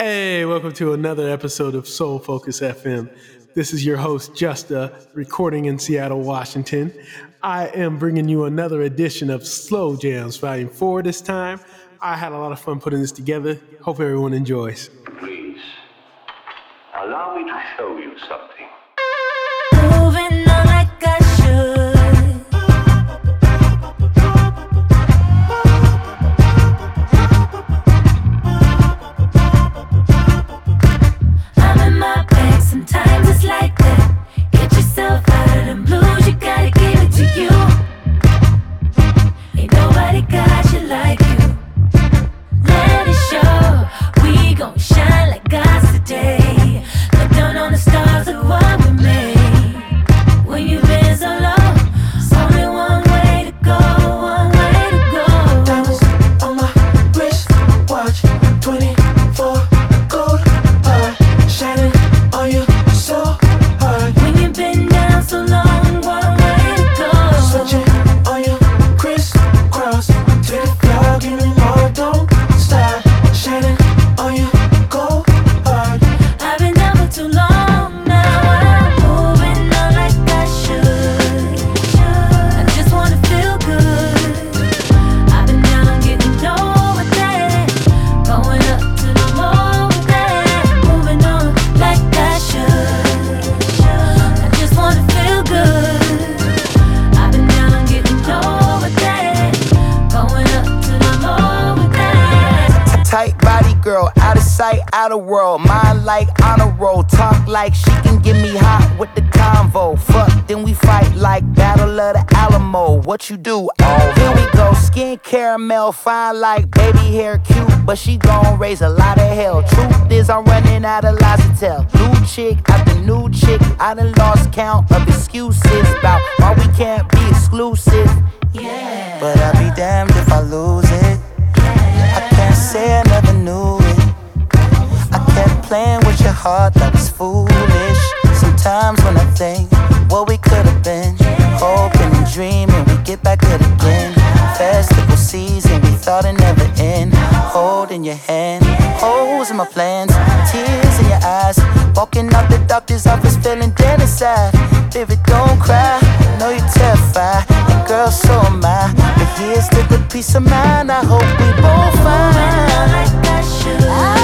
Hey, welcome to another episode of Soul Focus FM. This is your host, Justa, recording in Seattle, Washington. I am bringing you another edition of Slow Jams Volume 4 this time. I had a lot of fun putting this together. Hope everyone enjoys. Please, allow me to show you something. Girl, out of sight, out of world. Mind like honor roll. Talk like she can get me hot with the convo. Fuck, then we fight like Battle of the Alamo. What you do? Oh, here we go. Skin caramel, fine like baby hair, cute, but she gon' raise a lot of hell. Truth is, I'm running out of lies to tell. New chick after new chick, I done lost count of excuses about why we can't be exclusive. Yeah. But I'll be damned if I lose it. Yeah. I can't say I never knew it. I kept playing with your heart, that was foolish. Sometimes when I think what we could have been, hoping and dreaming we get back good again. Festival season, we thought it never end. Holding your hand, holes in my plans, tears in your eyes. Walking out the doctor's office feeling dead inside. Baby, don't cry, know you're terrified. And girl, so am I. But here's the good peace of mind. I hope we both find. like I should.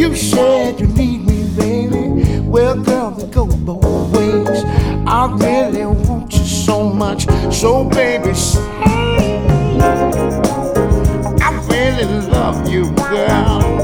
You said you need me, baby. Well, girl, we go both ways. I really want you so much. So, baby, say, I really love you, girl.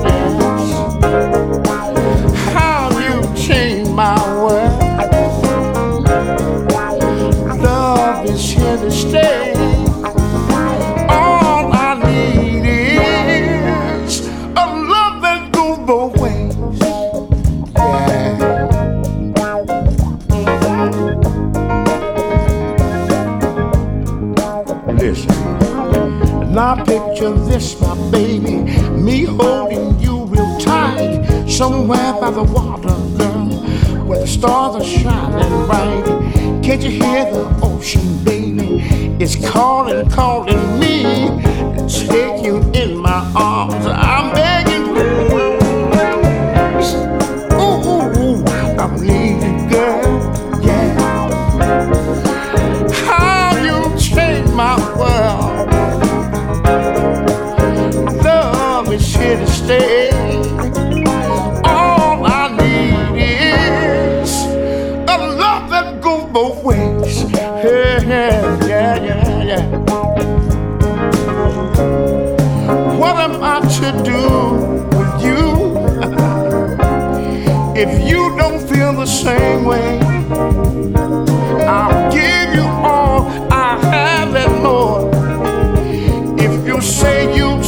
you say you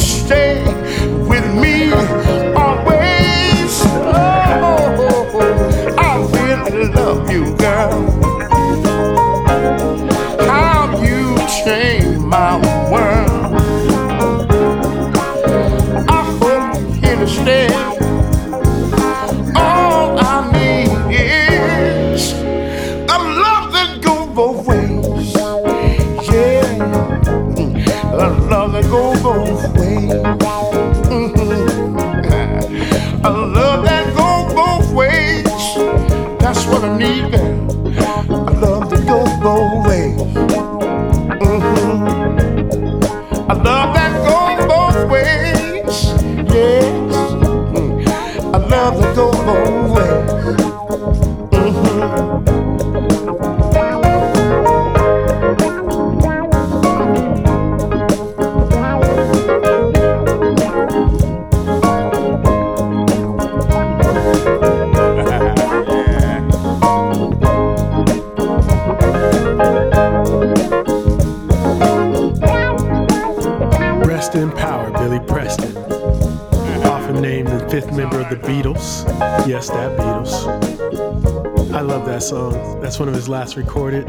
songs. That's one of his last recorded.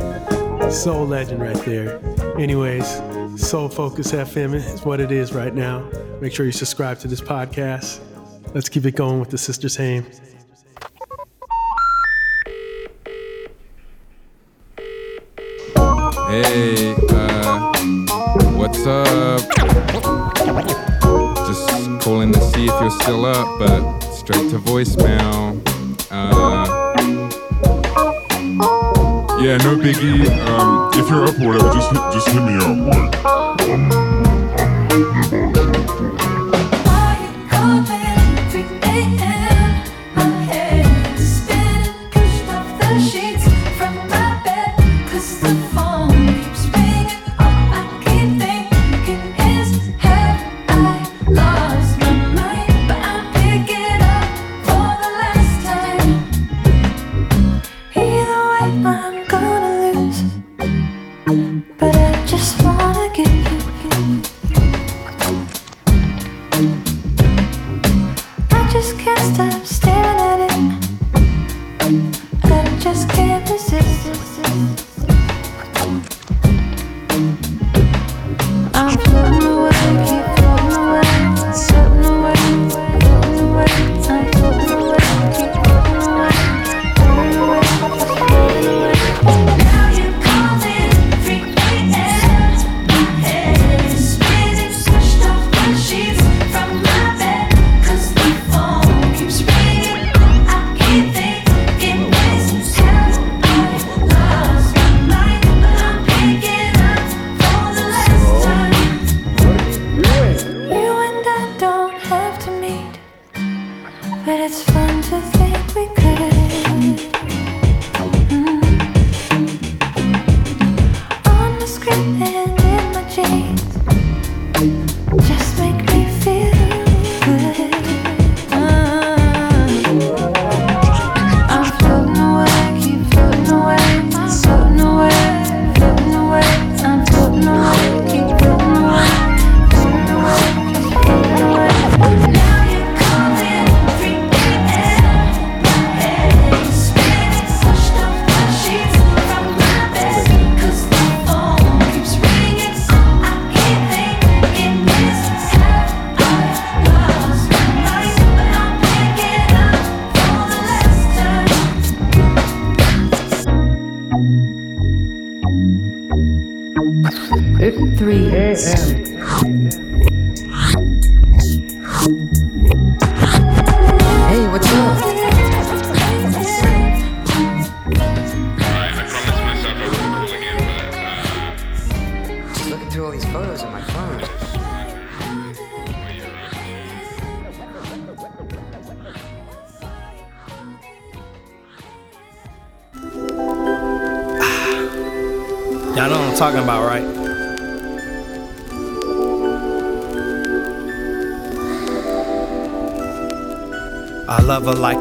Soul legend right there. Anyways, Soul Focus FM is what it is right now. Make sure you subscribe to this podcast. Let's keep it going with the Sisters Haim. Hey, uh, what's up? Just calling to see if you're still up, but straight to voicemail. Uh, yeah, no biggie. Um, if you're up or whatever, just hit, just hit me up. Like,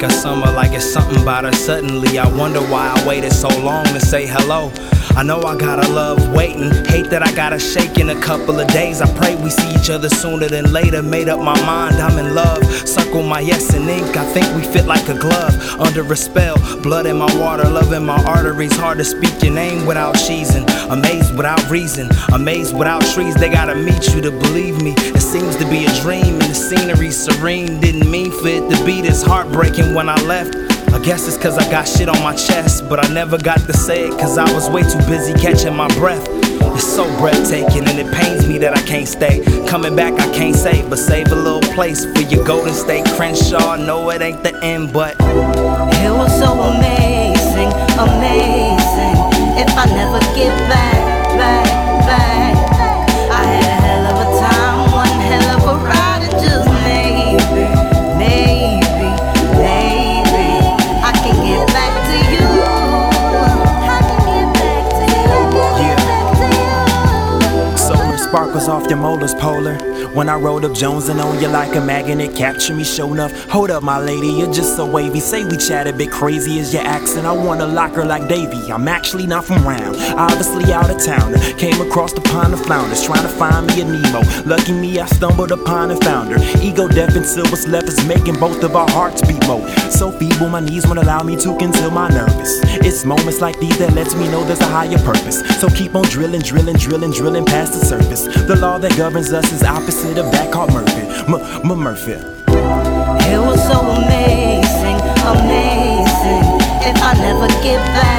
like a summer, like it's something about her suddenly. I wonder why I waited so long to say hello. I know I gotta love waiting. Hate that I gotta shake in a couple of days. I pray we see each other sooner than later. Made up my mind, I'm in love. Circle my yes in ink. I think we fit like a glove. Under a spell, blood in my water, love in my arteries. Hard to speak your name without cheesing. Amazed without reason, amazed without trees. They gotta meet you to believe me. It seems to be a dream, and the scenery serene. Didn't mean for it to be this heartbreaking when I left. I guess it's cause I got shit on my chest, but I never got to say it cause I was way too busy catching my breath. It's so breathtaking and it pains me that I can't stay. Coming back, I can't save, but save a little place for your Golden State Crenshaw. No, it ain't the end, but It was so amazing, amazing. If I never get back, Off your molars polar. When I rolled up Jones and on you like a magnet, capture me, show enough. Hold up, my lady, you're just so wavy. Say we chat a bit crazy as your accent. I wanna lock her like Davy. I'm actually not from round, obviously out of town. Came across the pond of flounders, trying to find me a Nemo. Lucky me, I stumbled upon and found her. Ego deaf and silver's left is making both of our hearts beat more. So feeble, my knees won't allow me to conceal my nervous. It's moments like these that lets me know there's a higher purpose. So keep on drilling, drilling, drilling, drilling past the surface. The law that governs us is opposite of back called Murphy. M- M- Murphy. It was so amazing, amazing. If I never get back,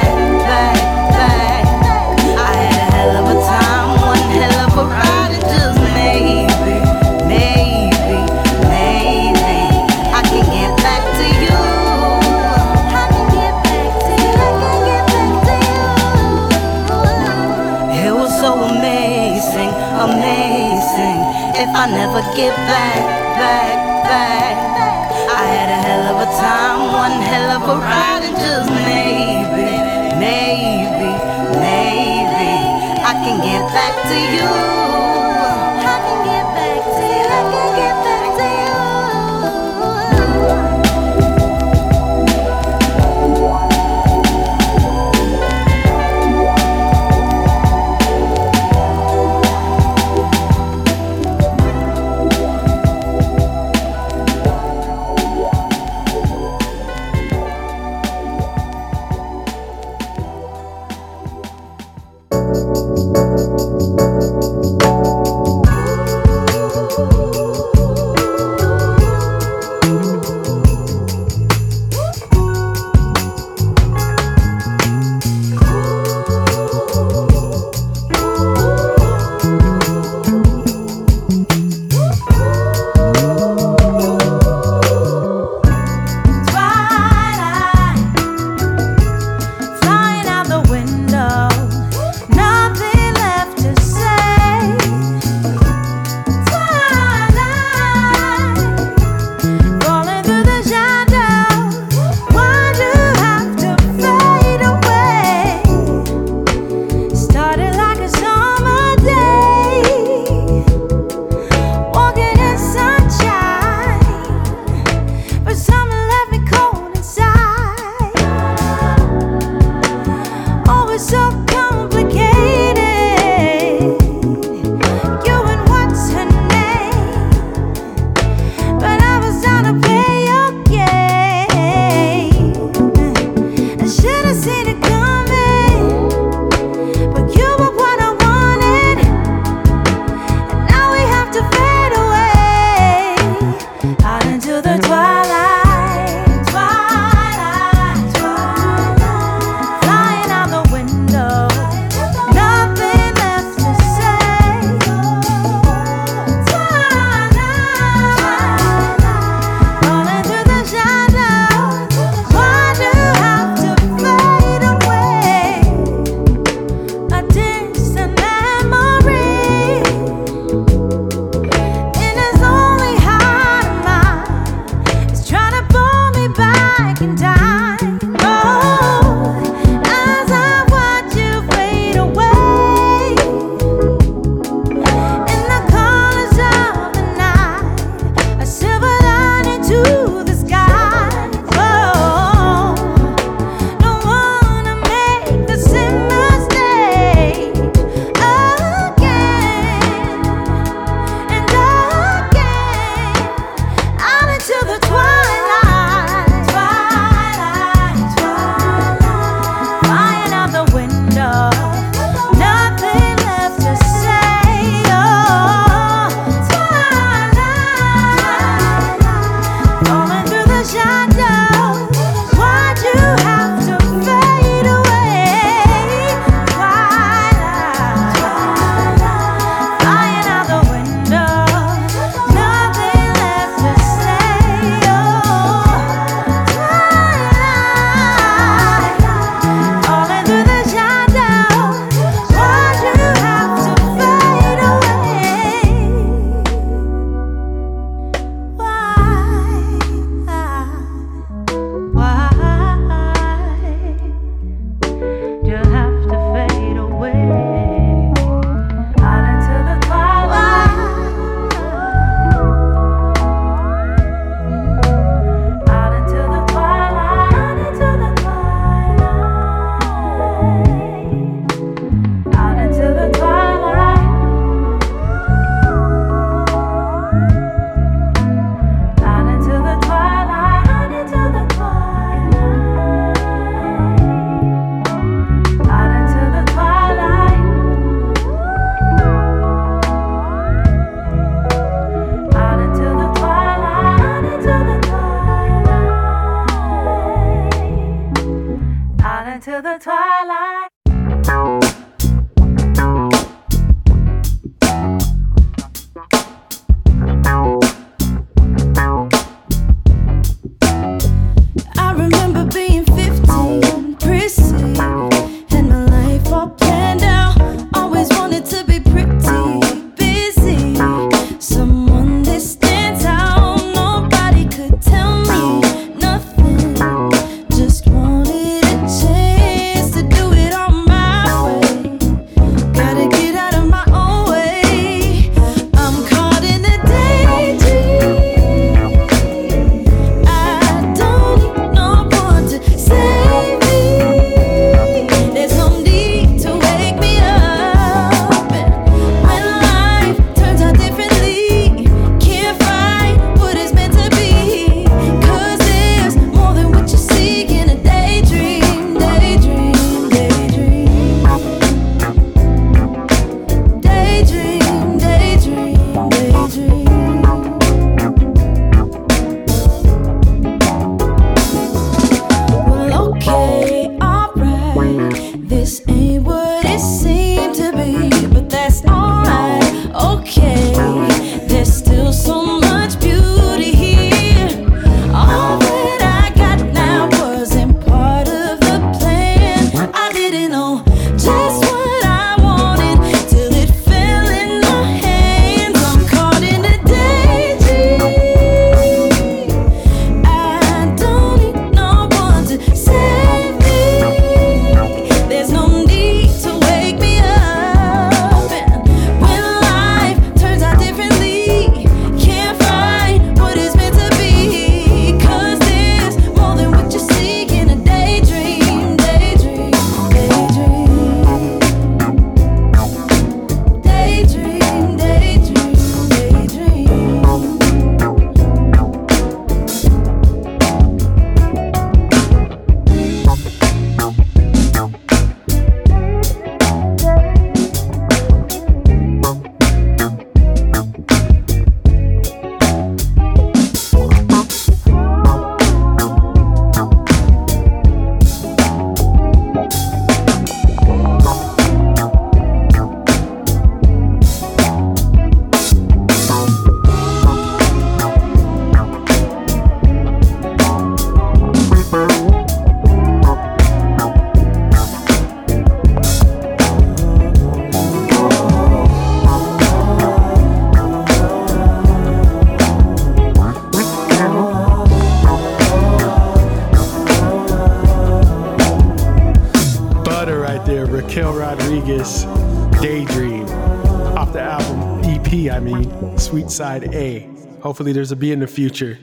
side A. Hopefully, there's a B in the future.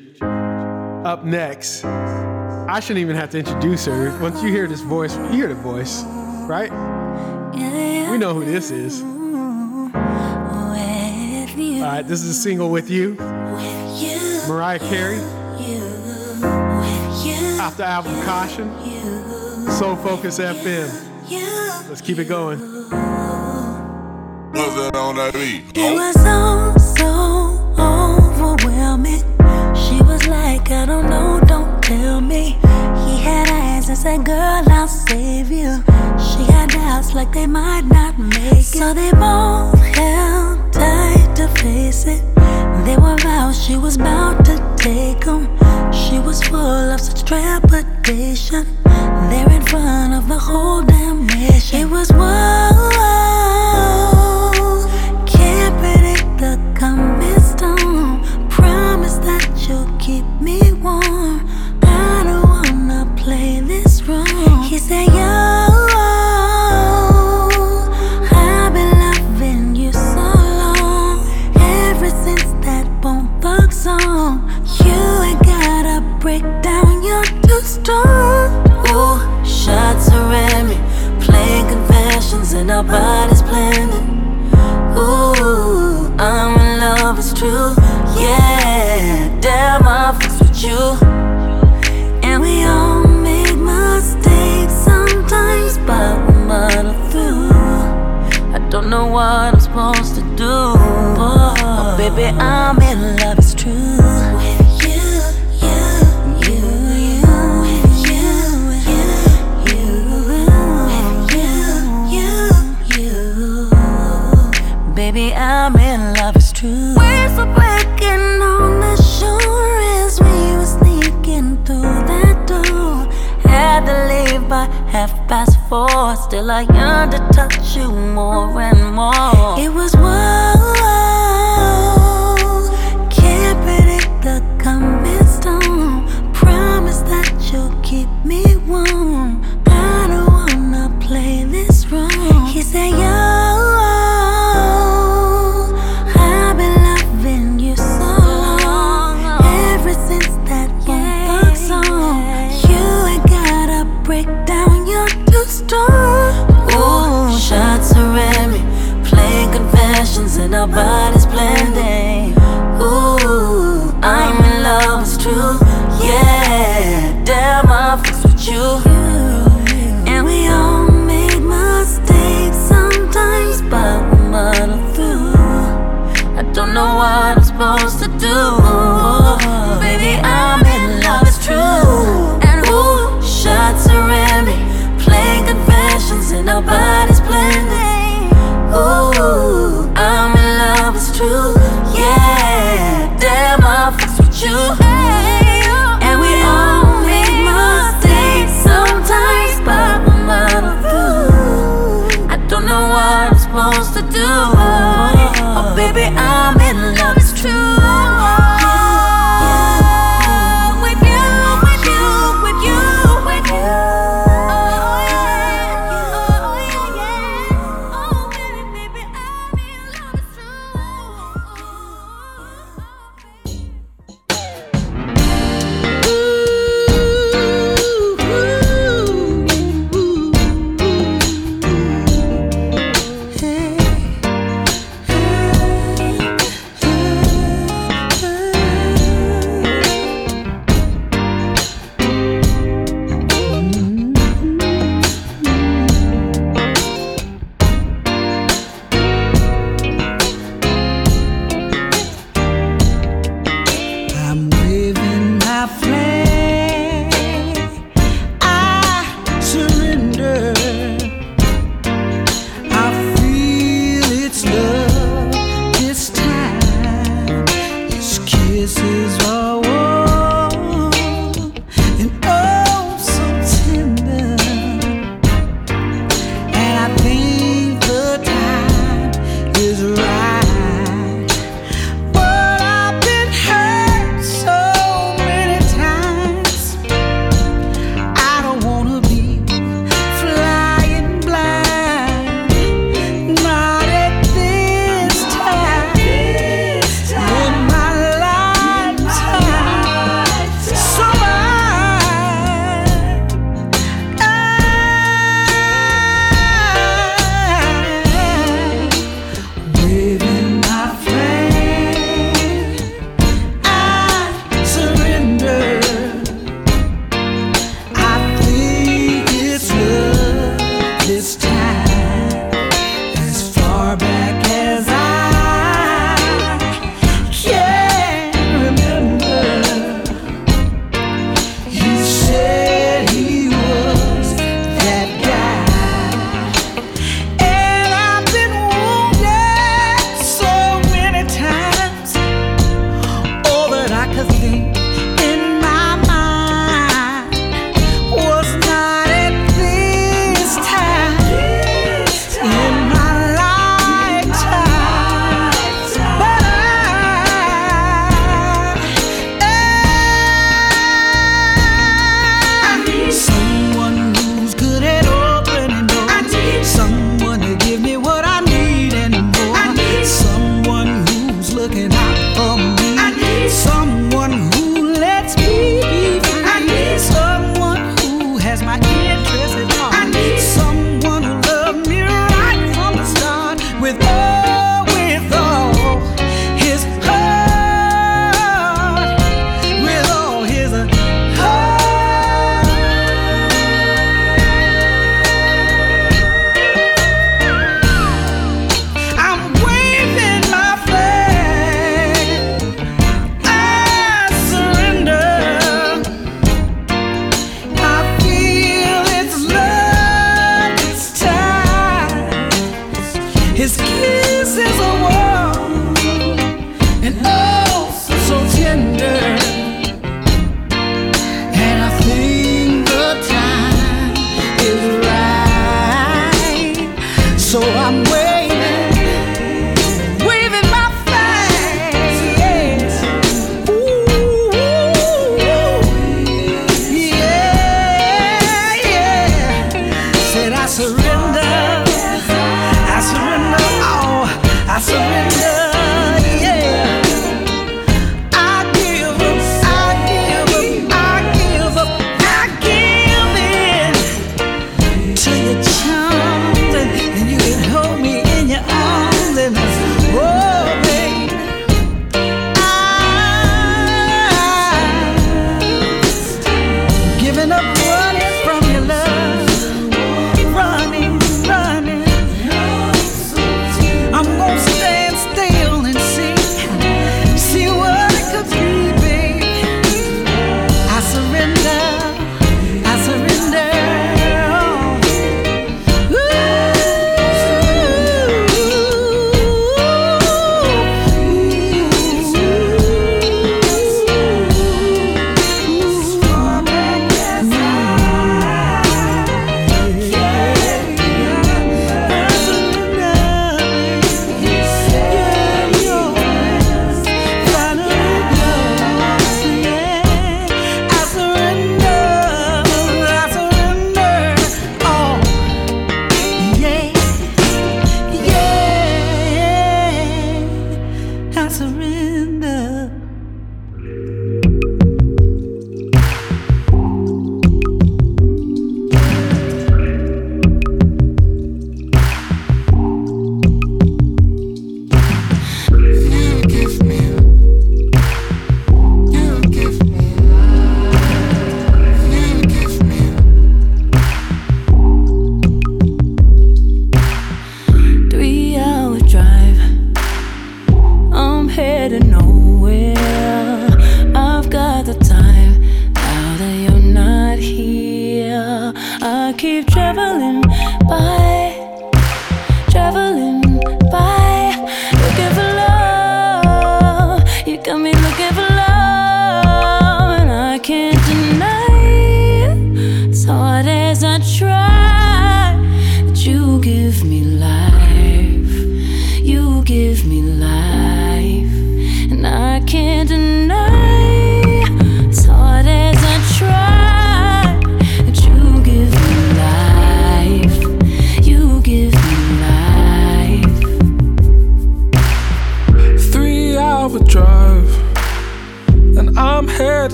Up next, I shouldn't even have to introduce her. Once you hear this voice, you hear the voice, right? We know who this is. All right, this is a single with you, Mariah Carey. Off the album Caution, Soul Focus FM. Let's keep it going. Was that on that beat? It was so, so. said, girl, I'll save you. She had doubts like they might not make it. So they both held tight to face it. They were vows. she was about to take them. She was full of such trepidation. They're in front of the whole damn nation. It was one. baby, I'm in love, it's true. With you, you, you, you, with you, you, you, with you, you, you. Baby, I'm in love, it's true. We're so breaking on the shore as we were sneaking through that door. Had to leave by half past four, still I yearned to touch you more and more. It was one.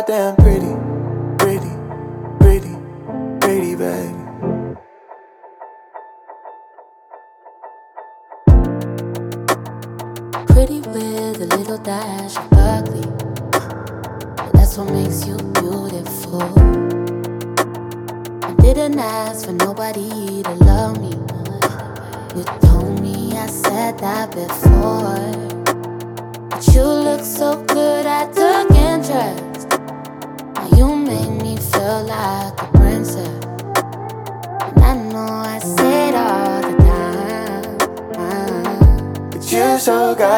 goddamn pretty, pretty, pretty, pretty baby. Pretty with a little dash of ugly. That's what makes you beautiful. I didn't ask for nobody to love me. You told me I said that before.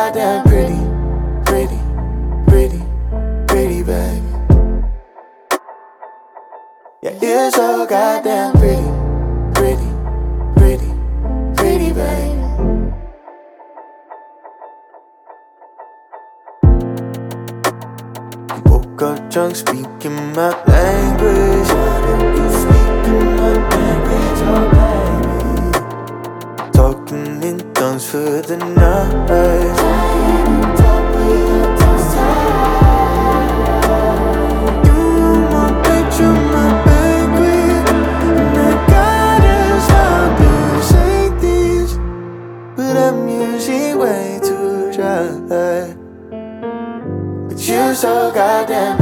got that pretty, pretty, pretty, pretty baby. Yeah, you're so goddamn pretty, pretty, pretty, pretty baby. Woke up drunk, speaking my language. You speaking my language, oh baby. Talking in tongues for the night. way to try. But you're so goddamn.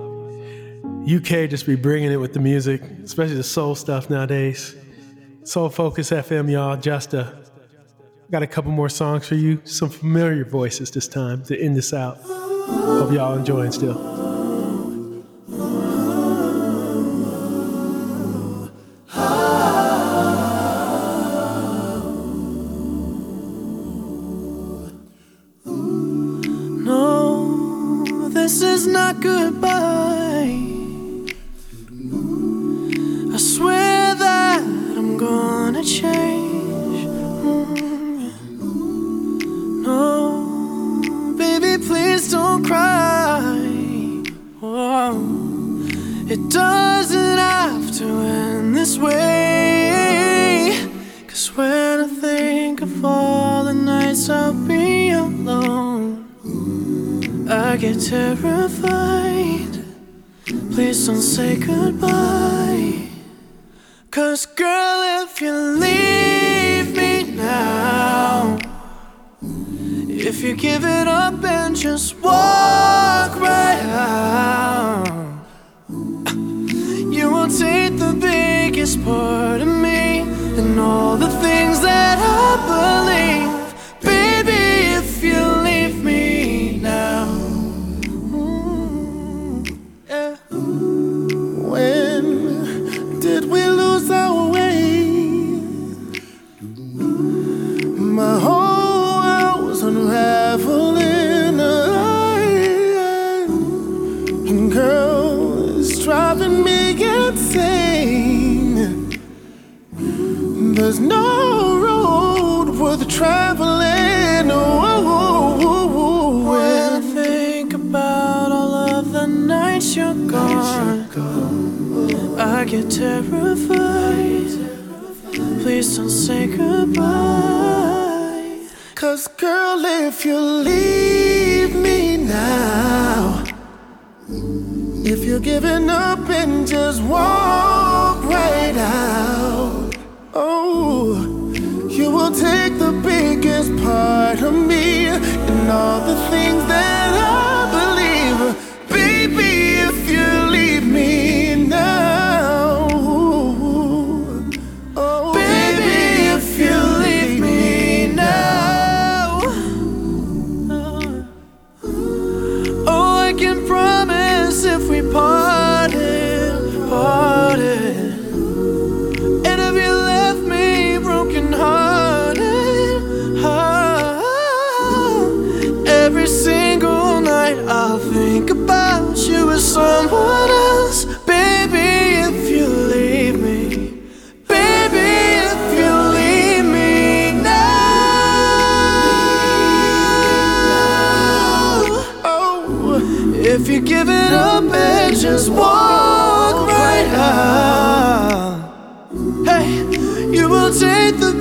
UK just be bringing it with the music, especially the soul stuff nowadays. Soul Focus FM, y'all. Just uh, got a couple more songs for you. Some familiar voices this time to end this out. Hope y'all enjoying still. If you leave me now, if you're giving up and just walk every single night I'll think about you as someone else. Baby, if you leave me, baby, if you leave me now. Oh, if you give it up and just walk right out. Hey, you will take the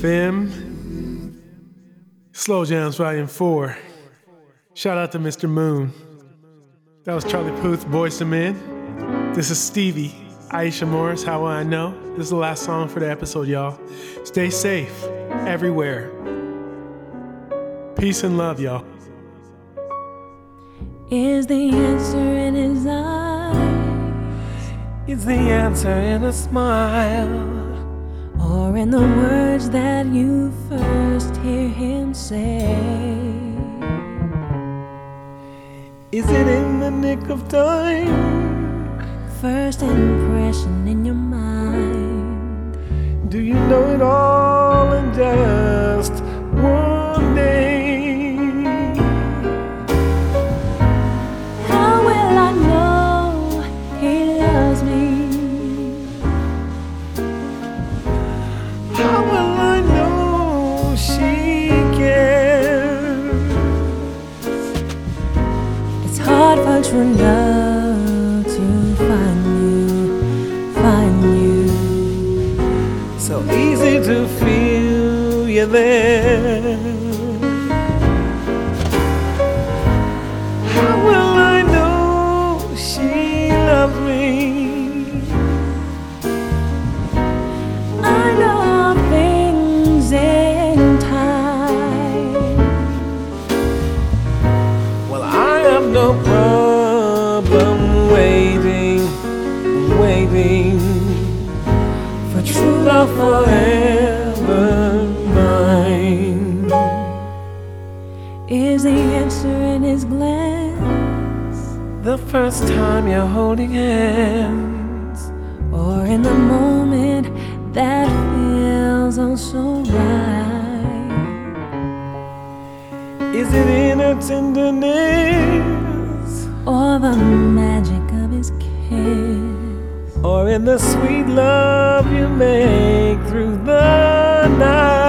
FM. Slow Jams Volume 4. Shout out to Mr. Moon. That was Charlie Puth, Boyz II Men. This is Stevie, Aisha Morris, How Will I Know? This is the last song for the episode, y'all. Stay safe everywhere. Peace and love, y'all. Is the answer in his eyes? Is the answer in a smile? Or in the words that you first hear him say? Is it in the nick of time? First impression in your mind. Do you know it all in just? first time you're holding hands, or in the moment that feels all so right. Is it in a tenderness, or the magic of his kiss, or in the sweet love you make through the night?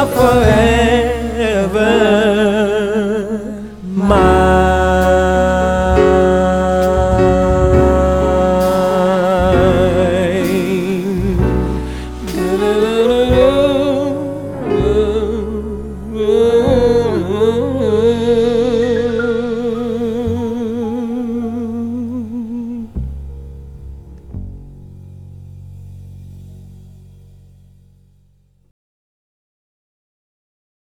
Rafael.